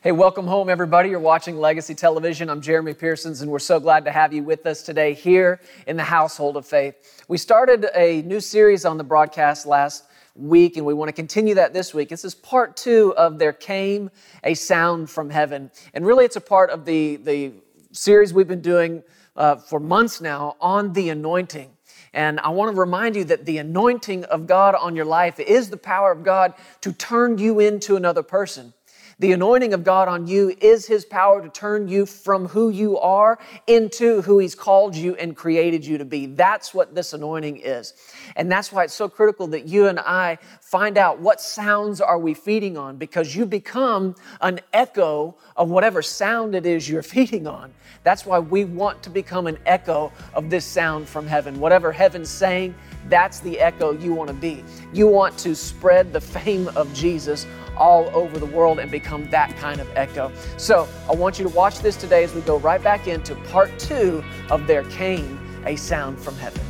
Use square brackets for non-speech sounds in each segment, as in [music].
Hey, welcome home, everybody. You're watching Legacy Television. I'm Jeremy Pearsons, and we're so glad to have you with us today here in the household of faith. We started a new series on the broadcast last week, and we want to continue that this week. This is part two of There Came a Sound from Heaven. And really, it's a part of the, the series we've been doing uh, for months now on the anointing. And I want to remind you that the anointing of God on your life is the power of God to turn you into another person. The anointing of God on you is His power to turn you from who you are into who He's called you and created you to be. That's what this anointing is. And that's why it's so critical that you and I find out what sounds are we feeding on because you become an echo of whatever sound it is you're [laughs] feeding on. That's why we want to become an echo of this sound from heaven. Whatever heaven's saying, that's the echo you want to be. You want to spread the fame of Jesus all over the world and become that kind of echo. So I want you to watch this today as we go right back into part two of There Came a Sound from Heaven.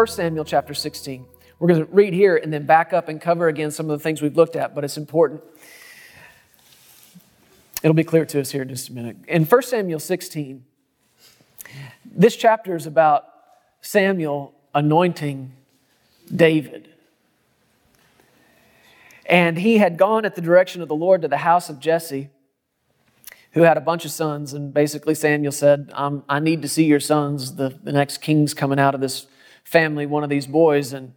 First Samuel chapter 16. We're going to read here and then back up and cover again some of the things we've looked at, but it's important. It'll be clear to us here in just a minute. In 1 Samuel 16, this chapter is about Samuel anointing David. And he had gone at the direction of the Lord to the house of Jesse, who had a bunch of sons. And basically, Samuel said, I need to see your sons. The, the next king's coming out of this family, one of these boys. And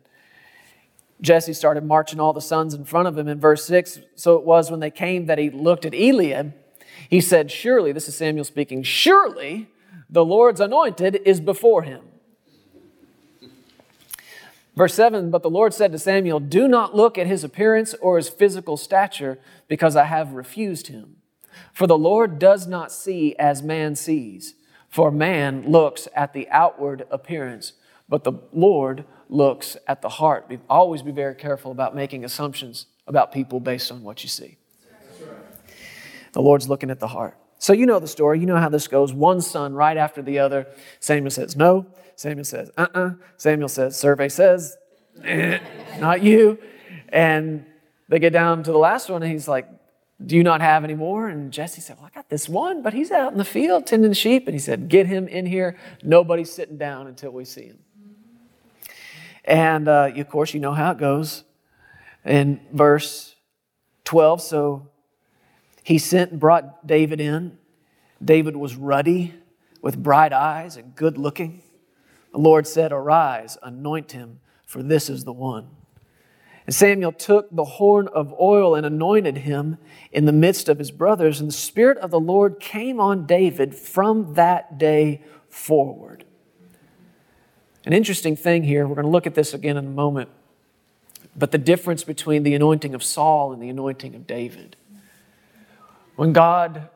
Jesse started marching all the sons in front of him in verse 6. So it was when they came that he looked at Eliab. He said, Surely, this is Samuel speaking, surely the Lord's anointed is before him. Verse 7 But the Lord said to Samuel, Do not look at his appearance or his physical stature, because I have refused him. For the Lord does not see as man sees, for man looks at the outward appearance, but the Lord looks at the heart. Be, always be very careful about making assumptions about people based on what you see. The Lord's looking at the heart. So you know the story. You know how this goes. One son right after the other. Samuel says, No. Samuel says, uh uh-uh. uh Samuel says, survey says, eh, not you. And they get down to the last one, and he's like, do you not have any more? And Jesse said, Well, I got this one, but he's out in the field tending sheep. And he said, Get him in here. Nobody's sitting down until we see him. And uh, of course, you know how it goes. In verse 12, so he sent and brought David in. David was ruddy with bright eyes and good looking. The Lord said, Arise, anoint him, for this is the one. And Samuel took the horn of oil and anointed him in the midst of his brothers, and the Spirit of the Lord came on David from that day forward. An interesting thing here, we're going to look at this again in a moment, but the difference between the anointing of Saul and the anointing of David. When God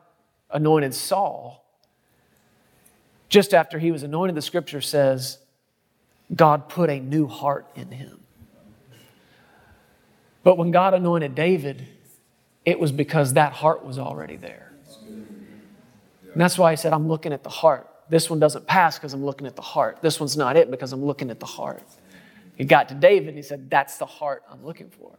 anointed Saul, just after he was anointed, the scripture says, God put a new heart in him. But when God anointed David, it was because that heart was already there. And that's why he said, I'm looking at the heart. This one doesn't pass because I'm looking at the heart. This one's not it because I'm looking at the heart. He got to David and he said, That's the heart I'm looking for.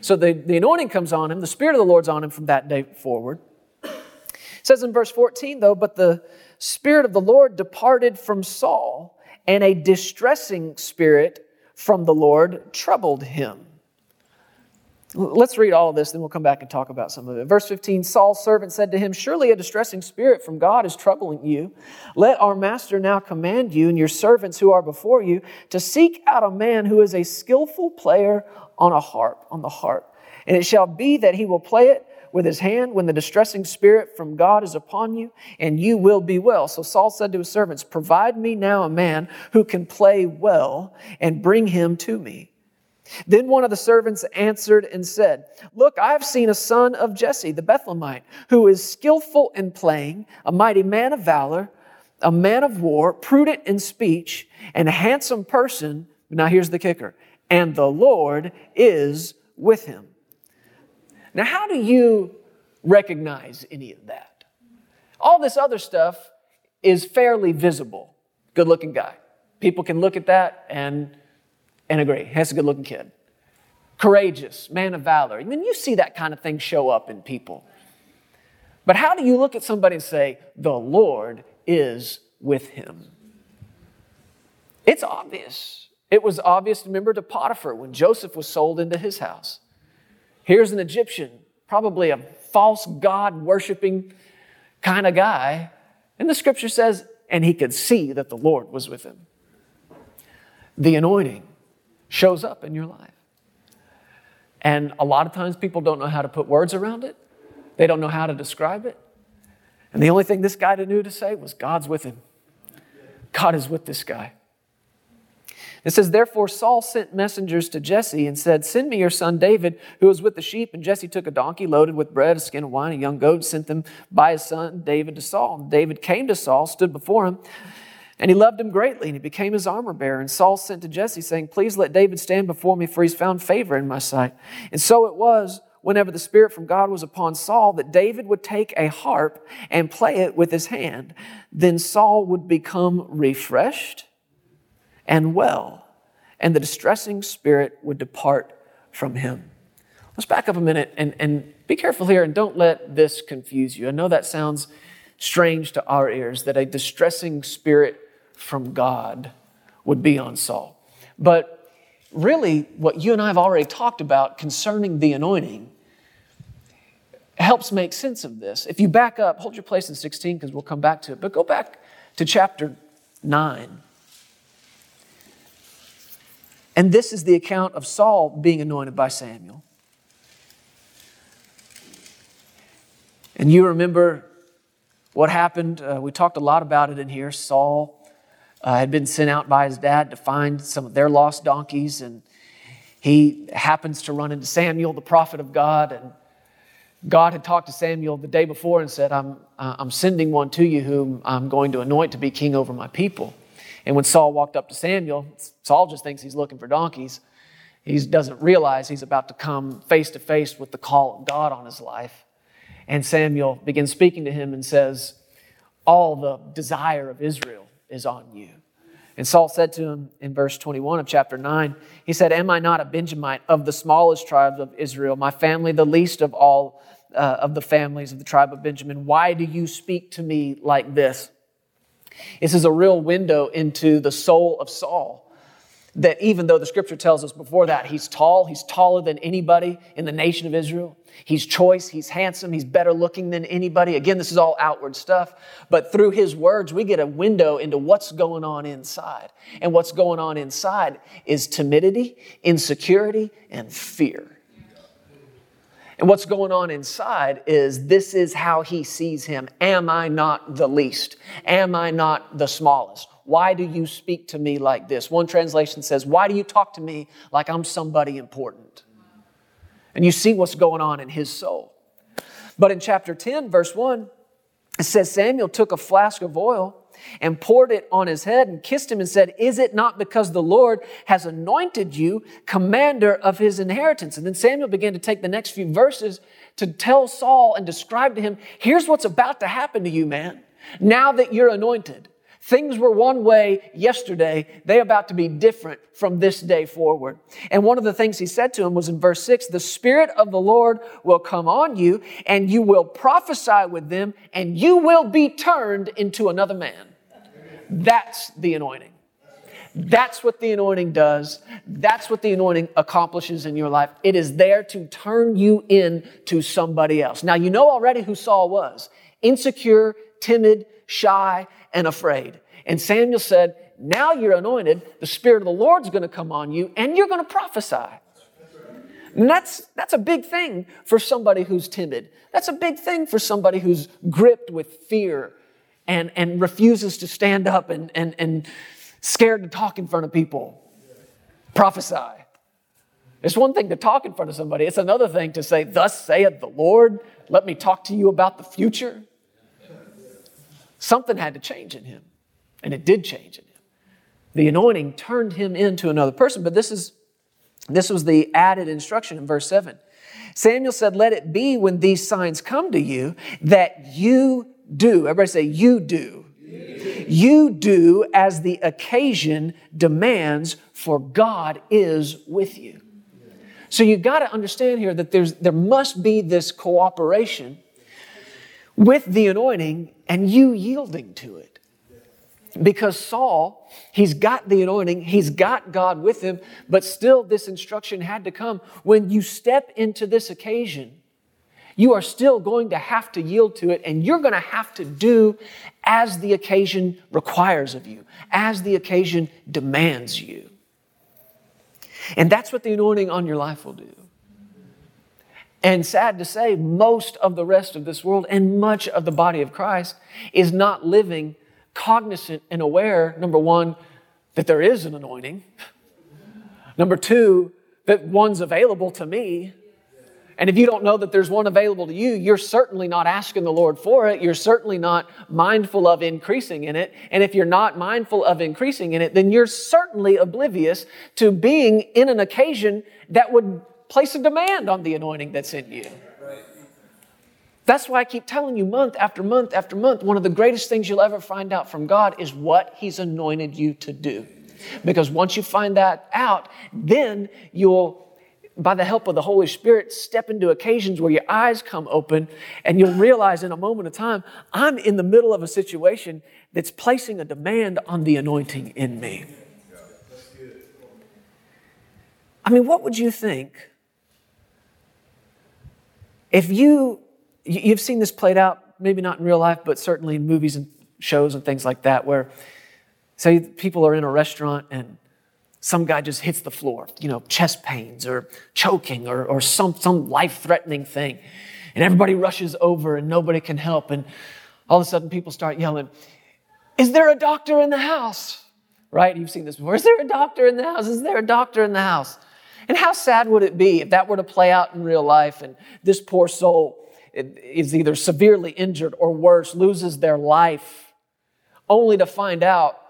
So the, the anointing comes on him, the Spirit of the Lord's on him from that day forward. It says in verse 14, though, but the Spirit of the Lord departed from Saul, and a distressing spirit from the Lord troubled him. Let's read all of this, then we'll come back and talk about some of it. Verse 15 Saul's servant said to him, Surely a distressing spirit from God is troubling you. Let our master now command you and your servants who are before you to seek out a man who is a skillful player on a harp, on the harp. And it shall be that he will play it with his hand when the distressing spirit from God is upon you, and you will be well. So Saul said to his servants, Provide me now a man who can play well, and bring him to me. Then one of the servants answered and said, Look, I have seen a son of Jesse, the Bethlehemite, who is skillful in playing, a mighty man of valor, a man of war, prudent in speech, and a handsome person. Now here's the kicker. And the Lord is with him. Now, how do you recognize any of that? All this other stuff is fairly visible. Good looking guy. People can look at that and and agree. Has a good looking kid. Courageous, man of valor. I mean, you see that kind of thing show up in people. But how do you look at somebody and say, the Lord is with him? It's obvious. It was obvious, remember, to Potiphar when Joseph was sold into his house. Here's an Egyptian, probably a false God worshiping kind of guy. And the scripture says, and he could see that the Lord was with him. The anointing shows up in your life. And a lot of times people don't know how to put words around it, they don't know how to describe it. And the only thing this guy knew to say was, God's with him. God is with this guy. It says, Therefore Saul sent messengers to Jesse and said, Send me your son David, who was with the sheep. And Jesse took a donkey loaded with bread, a skin of wine, a young goat, and sent them by his son David to Saul. And David came to Saul, stood before him, and he loved him greatly, and he became his armor bearer. And Saul sent to Jesse, saying, Please let David stand before me, for he's found favor in my sight. And so it was whenever the Spirit from God was upon Saul that David would take a harp and play it with his hand. Then Saul would become refreshed and well, and the distressing spirit would depart from him. Let's back up a minute and, and be careful here and don't let this confuse you. I know that sounds strange to our ears that a distressing spirit from God would be on Saul. But really, what you and I have already talked about concerning the anointing helps make sense of this. If you back up, hold your place in 16 because we'll come back to it, but go back to chapter 9. And this is the account of Saul being anointed by Samuel. And you remember what happened. Uh, we talked a lot about it in here. Saul uh, had been sent out by his dad to find some of their lost donkeys, and he happens to run into Samuel, the prophet of God. And God had talked to Samuel the day before and said, I'm, uh, I'm sending one to you whom I'm going to anoint to be king over my people. And when Saul walked up to Samuel, Saul just thinks he's looking for donkeys. He doesn't realize he's about to come face to face with the call of God on his life. And Samuel begins speaking to him and says, All the desire of Israel is on you. And Saul said to him in verse 21 of chapter 9, he said, Am I not a Benjamite of the smallest tribes of Israel, my family the least of all uh, of the families of the tribe of Benjamin? Why do you speak to me like this? This is a real window into the soul of Saul. That even though the scripture tells us before that he's tall, he's taller than anybody in the nation of Israel. He's choice, he's handsome, he's better looking than anybody. Again, this is all outward stuff, but through his words, we get a window into what's going on inside. And what's going on inside is timidity, insecurity, and fear. And what's going on inside is this is how he sees him. Am I not the least? Am I not the smallest? Why do you speak to me like this? One translation says, Why do you talk to me like I'm somebody important? And you see what's going on in his soul. But in chapter 10, verse 1, it says Samuel took a flask of oil and poured it on his head and kissed him and said, Is it not because the Lord has anointed you commander of his inheritance? And then Samuel began to take the next few verses to tell Saul and describe to him, Here's what's about to happen to you, man. Now that you're anointed, Things were one way yesterday. They're about to be different from this day forward. And one of the things he said to him was in verse 6 The Spirit of the Lord will come on you, and you will prophesy with them, and you will be turned into another man. That's the anointing. That's what the anointing does. That's what the anointing accomplishes in your life. It is there to turn you in to somebody else. Now, you know already who Saul was insecure, timid, shy, and afraid. And Samuel said, Now you're anointed. The Spirit of the Lord's going to come on you, and you're going to prophesy. And that's, that's a big thing for somebody who's timid. That's a big thing for somebody who's gripped with fear and, and refuses to stand up and, and, and scared to talk in front of people. Prophesy. It's one thing to talk in front of somebody, it's another thing to say, Thus saith the Lord, let me talk to you about the future. Something had to change in him, and it did change in him. The anointing turned him into another person, but this is this was the added instruction in verse 7. Samuel said, Let it be when these signs come to you that you do. Everybody say, You do. You do as the occasion demands, for God is with you. So you got to understand here that there's, there must be this cooperation with the anointing and you yielding to it. Because Saul, he's got the anointing, he's got God with him, but still this instruction had to come. When you step into this occasion, you are still going to have to yield to it, and you're going to have to do as the occasion requires of you, as the occasion demands you. And that's what the anointing on your life will do. And sad to say, most of the rest of this world and much of the body of Christ is not living cognizant and aware, number one, that there is an anointing. [laughs] Number two, that one's available to me. And if you don't know that there's one available to you, you're certainly not asking the Lord for it. You're certainly not mindful of increasing in it. And if you're not mindful of increasing in it, then you're certainly oblivious to being in an occasion that would place a demand on the anointing that's in you. That's why I keep telling you month after month after month, one of the greatest things you'll ever find out from God is what He's anointed you to do. Because once you find that out, then you'll, by the help of the Holy Spirit, step into occasions where your eyes come open and you'll realize in a moment of time, I'm in the middle of a situation that's placing a demand on the anointing in me. I mean, what would you think if you You've seen this played out, maybe not in real life, but certainly in movies and shows and things like that, where say people are in a restaurant and some guy just hits the floor, you know, chest pains or choking or, or some, some life threatening thing. And everybody rushes over and nobody can help. And all of a sudden people start yelling, Is there a doctor in the house? Right? You've seen this before. Is there a doctor in the house? Is there a doctor in the house? And how sad would it be if that were to play out in real life and this poor soul is either severely injured or worse, loses their life, only to find out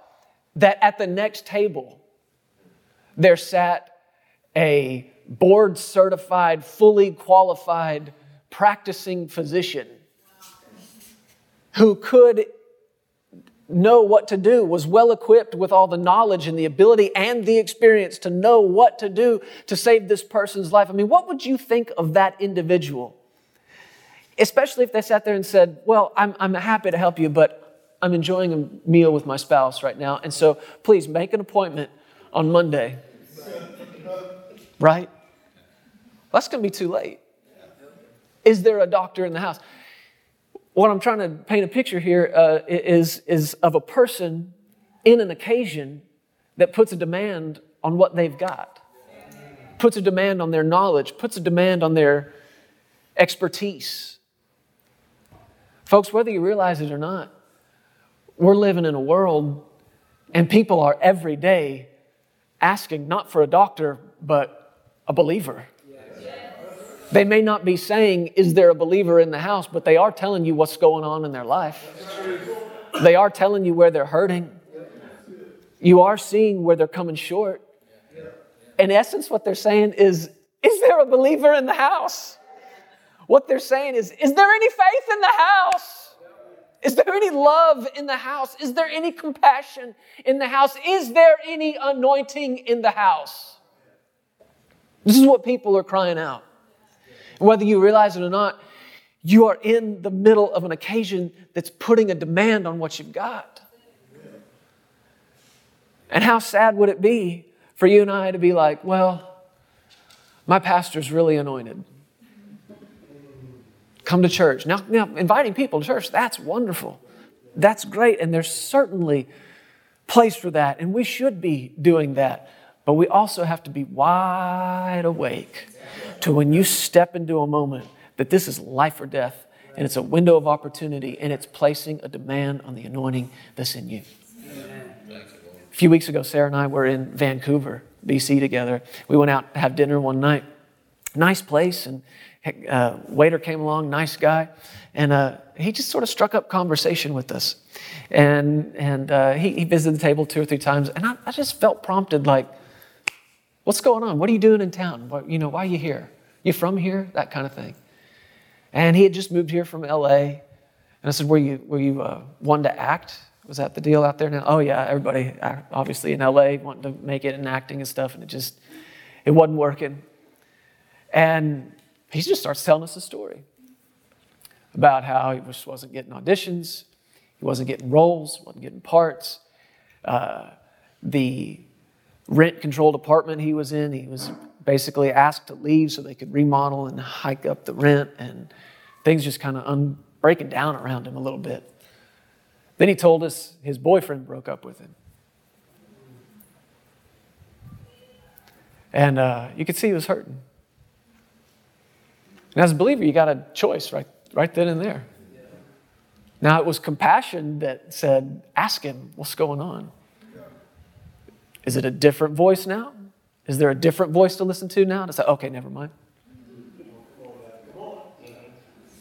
that at the next table there sat a board certified, fully qualified practicing physician who could know what to do, was well equipped with all the knowledge and the ability and the experience to know what to do to save this person's life. I mean, what would you think of that individual? Especially if they sat there and said, Well, I'm, I'm happy to help you, but I'm enjoying a meal with my spouse right now. And so please make an appointment on Monday. Right? That's going to be too late. Is there a doctor in the house? What I'm trying to paint a picture here uh, is is of a person in an occasion that puts a demand on what they've got, puts a demand on their knowledge, puts a demand on their expertise. Folks, whether you realize it or not, we're living in a world and people are every day asking not for a doctor, but a believer. They may not be saying, Is there a believer in the house? but they are telling you what's going on in their life. They are telling you where they're hurting. You are seeing where they're coming short. In essence, what they're saying is, Is there a believer in the house? What they're saying is, is there any faith in the house? Is there any love in the house? Is there any compassion in the house? Is there any anointing in the house? This is what people are crying out. Whether you realize it or not, you are in the middle of an occasion that's putting a demand on what you've got. And how sad would it be for you and I to be like, well, my pastor's really anointed come to church. Now, now, inviting people to church, that's wonderful. That's great. And there's certainly place for that. And we should be doing that. But we also have to be wide awake to when you step into a moment that this is life or death and it's a window of opportunity and it's placing a demand on the anointing that's in you. A few weeks ago, Sarah and I were in Vancouver, BC together. We went out to have dinner one night. Nice place, and uh, waiter came along, nice guy, and uh, he just sort of struck up conversation with us. And, and uh, he, he, visited the table two or three times, and I, I, just felt prompted like, what's going on? What are you doing in town? What, you know, why are you here? You from here? That kind of thing. And he had just moved here from LA. And I said, Were you, were you uh, one to act? Was that the deal out there now? Oh, yeah, everybody, uh, obviously in LA, wanting to make it in acting and stuff, and it just, it wasn't working. And he just starts telling us a story about how he just wasn't getting auditions, he wasn't getting roles, wasn't getting parts. Uh, the rent controlled apartment he was in, he was basically asked to leave so they could remodel and hike up the rent, and things just kind of un- breaking down around him a little bit. Then he told us his boyfriend broke up with him. And uh, you could see he was hurting. And as a believer, you got a choice right, right then and there. Now, it was compassion that said, Ask him what's going on. Is it a different voice now? Is there a different voice to listen to now? To say, okay, never mind.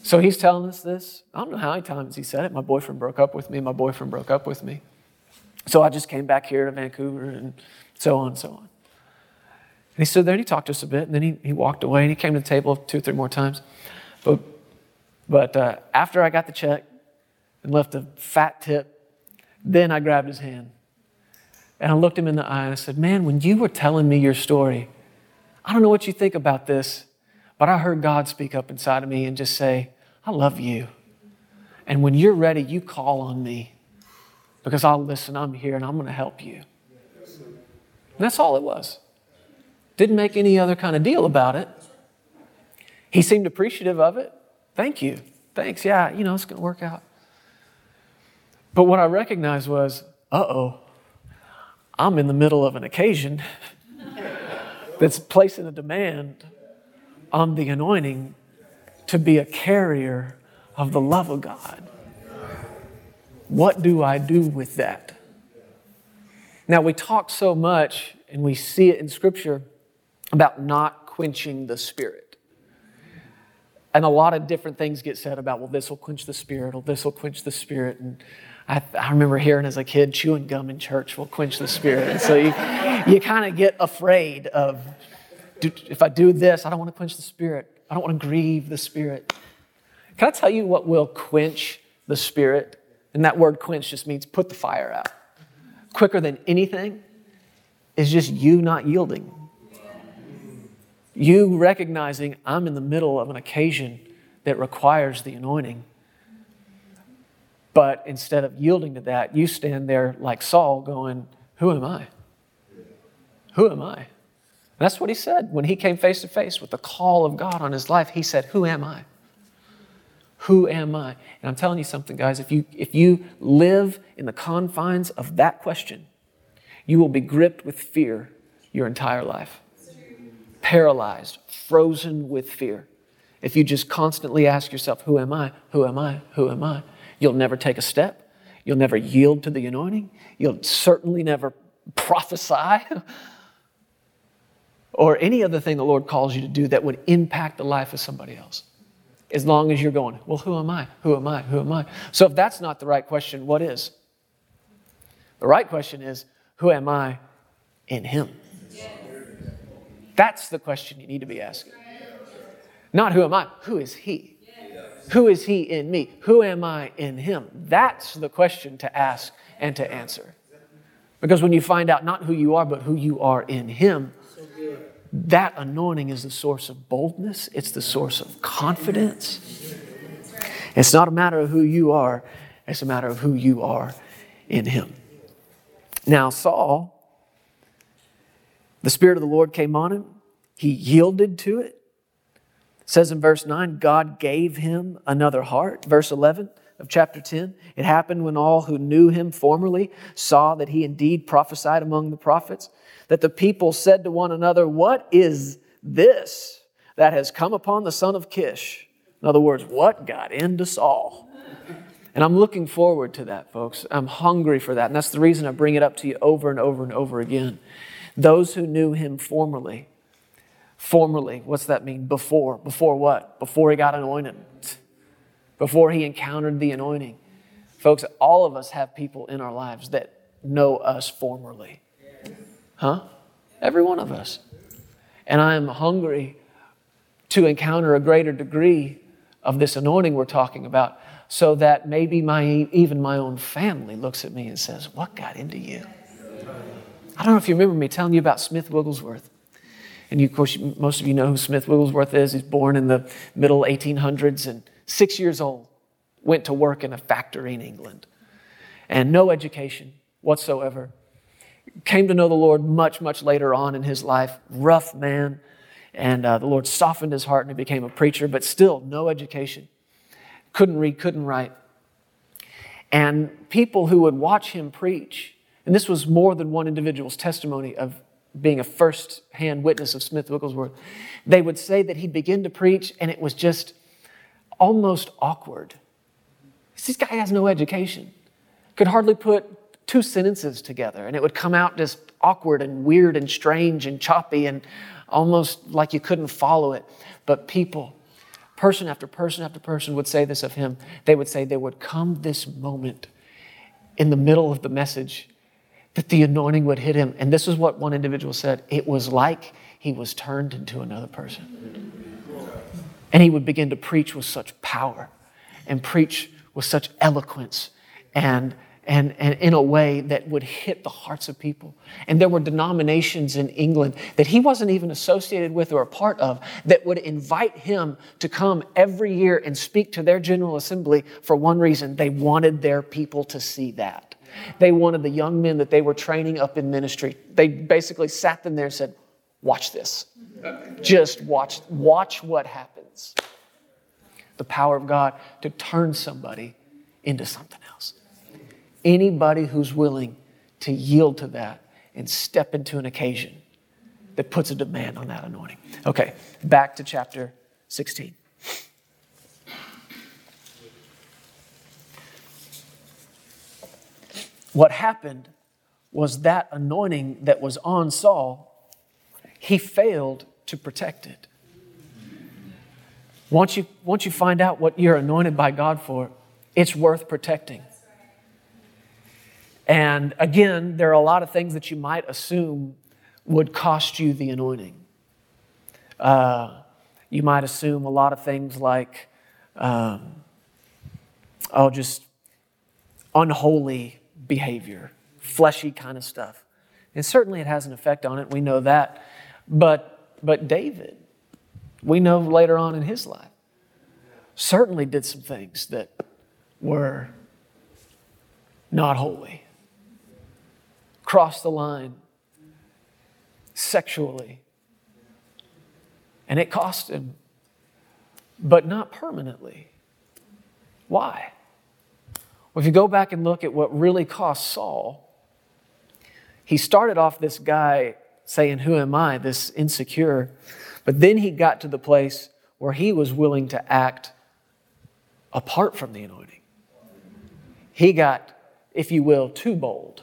So he's telling us this. I don't know how many times he said it. My boyfriend broke up with me. My boyfriend broke up with me. So I just came back here to Vancouver and so on and so on. And he stood there and he talked to us a bit and then he, he walked away and he came to the table two or three more times. But, but uh, after I got the check and left a fat tip, then I grabbed his hand and I looked him in the eye and I said, Man, when you were telling me your story, I don't know what you think about this, but I heard God speak up inside of me and just say, I love you. And when you're ready, you call on me because I'll listen. I'm here and I'm going to help you. And that's all it was. Didn't make any other kind of deal about it. He seemed appreciative of it. Thank you. Thanks. Yeah, you know, it's going to work out. But what I recognized was, uh oh, I'm in the middle of an occasion that's placing a demand on the anointing to be a carrier of the love of God. What do I do with that? Now, we talk so much and we see it in Scripture about not quenching the Spirit. And a lot of different things get said about, well, this will quench the Spirit, or this will quench the Spirit. And I, I remember hearing as a kid, chewing gum in church will quench the spirit. And so you, you kind of get afraid of, if I do this, I don't want to quench the spirit. I don't want to grieve the spirit. Can I tell you what will quench the spirit? And that word quench just means put the fire out. Quicker than anything is just you not yielding. You recognizing I'm in the middle of an occasion that requires the anointing but instead of yielding to that, you stand there like Saul going, Who am I? Who am I? And that's what he said when he came face to face with the call of God on his life. He said, Who am I? Who am I? And I'm telling you something, guys, if you, if you live in the confines of that question, you will be gripped with fear your entire life. Paralyzed, frozen with fear. If you just constantly ask yourself, Who am I? Who am I? Who am I? You'll never take a step. You'll never yield to the anointing. You'll certainly never prophesy [laughs] or any other thing the Lord calls you to do that would impact the life of somebody else. As long as you're going, well, who am I? Who am I? Who am I? So if that's not the right question, what is? The right question is, who am I in Him? That's the question you need to be asking. Not who am I, who is He? Who is he in me? Who am I in him? That's the question to ask and to answer. Because when you find out not who you are, but who you are in him, that anointing is the source of boldness, it's the source of confidence. It's not a matter of who you are, it's a matter of who you are in him. Now, Saul, the Spirit of the Lord came on him, he yielded to it says in verse 9, God gave him another heart. Verse 11 of chapter 10, it happened when all who knew him formerly saw that he indeed prophesied among the prophets, that the people said to one another, What is this that has come upon the son of Kish? In other words, what got into Saul? And I'm looking forward to that, folks. I'm hungry for that. And that's the reason I bring it up to you over and over and over again. Those who knew him formerly Formerly, what's that mean? Before. Before what? Before he got anointed. Before he encountered the anointing. Folks, all of us have people in our lives that know us formerly. Huh? Every one of us. And I am hungry to encounter a greater degree of this anointing we're talking about so that maybe my, even my own family looks at me and says, What got into you? I don't know if you remember me telling you about Smith Wigglesworth. And you, of course, most of you know who Smith Wigglesworth is. He's born in the middle 1800s and six years old, went to work in a factory in England. And no education whatsoever. Came to know the Lord much, much later on in his life. Rough man. And uh, the Lord softened his heart and he became a preacher, but still no education. Couldn't read, couldn't write. And people who would watch him preach, and this was more than one individual's testimony of being a first hand witness of Smith Wigglesworth, they would say that he'd begin to preach and it was just almost awkward. This guy has no education, could hardly put two sentences together, and it would come out just awkward and weird and strange and choppy and almost like you couldn't follow it. But people, person after person after person would say this of him. They would say there would come this moment in the middle of the message that the anointing would hit him. And this is what one individual said it was like he was turned into another person. And he would begin to preach with such power and preach with such eloquence and and, and in a way that would hit the hearts of people. And there were denominations in England that he wasn't even associated with or a part of that would invite him to come every year and speak to their General Assembly for one reason they wanted their people to see that. They wanted the young men that they were training up in ministry. They basically sat them there and said, Watch this. Just watch, watch what happens. The power of God to turn somebody into something else. Anybody who's willing to yield to that and step into an occasion that puts a demand on that anointing. Okay, back to chapter 16. What happened was that anointing that was on Saul, he failed to protect it. Once you, once you find out what you're anointed by God for, it's worth protecting. And again, there are a lot of things that you might assume would cost you the anointing. Uh, you might assume a lot of things like, um, oh, just unholy behavior, fleshy kind of stuff. And certainly it has an effect on it. We know that. But, but David, we know later on in his life, certainly did some things that were not holy crossed the line sexually. And it cost him, but not permanently. Why? Well, if you go back and look at what really cost Saul, he started off this guy saying, Who am I? This insecure. But then he got to the place where he was willing to act apart from the anointing. He got, if you will, too bold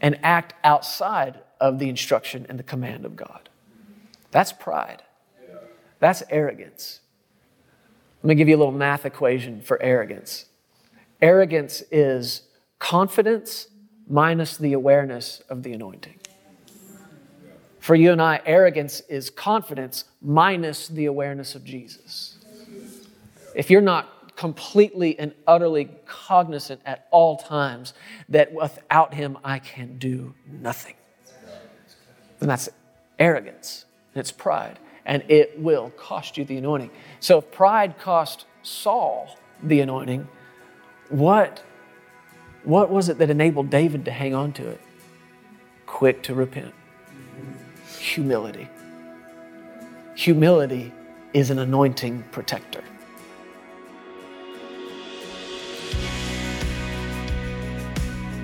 and act outside of the instruction and the command of God. That's pride. That's arrogance. Let me give you a little math equation for arrogance. Arrogance is confidence minus the awareness of the anointing. For you and I, arrogance is confidence minus the awareness of Jesus. If you're not completely and utterly cognizant at all times that without him I can do nothing. then that's arrogance, it's pride, and it will cost you the anointing. So if pride cost Saul the anointing, what, what was it that enabled David to hang on to it? Quick to repent. Humility. Humility is an anointing protector.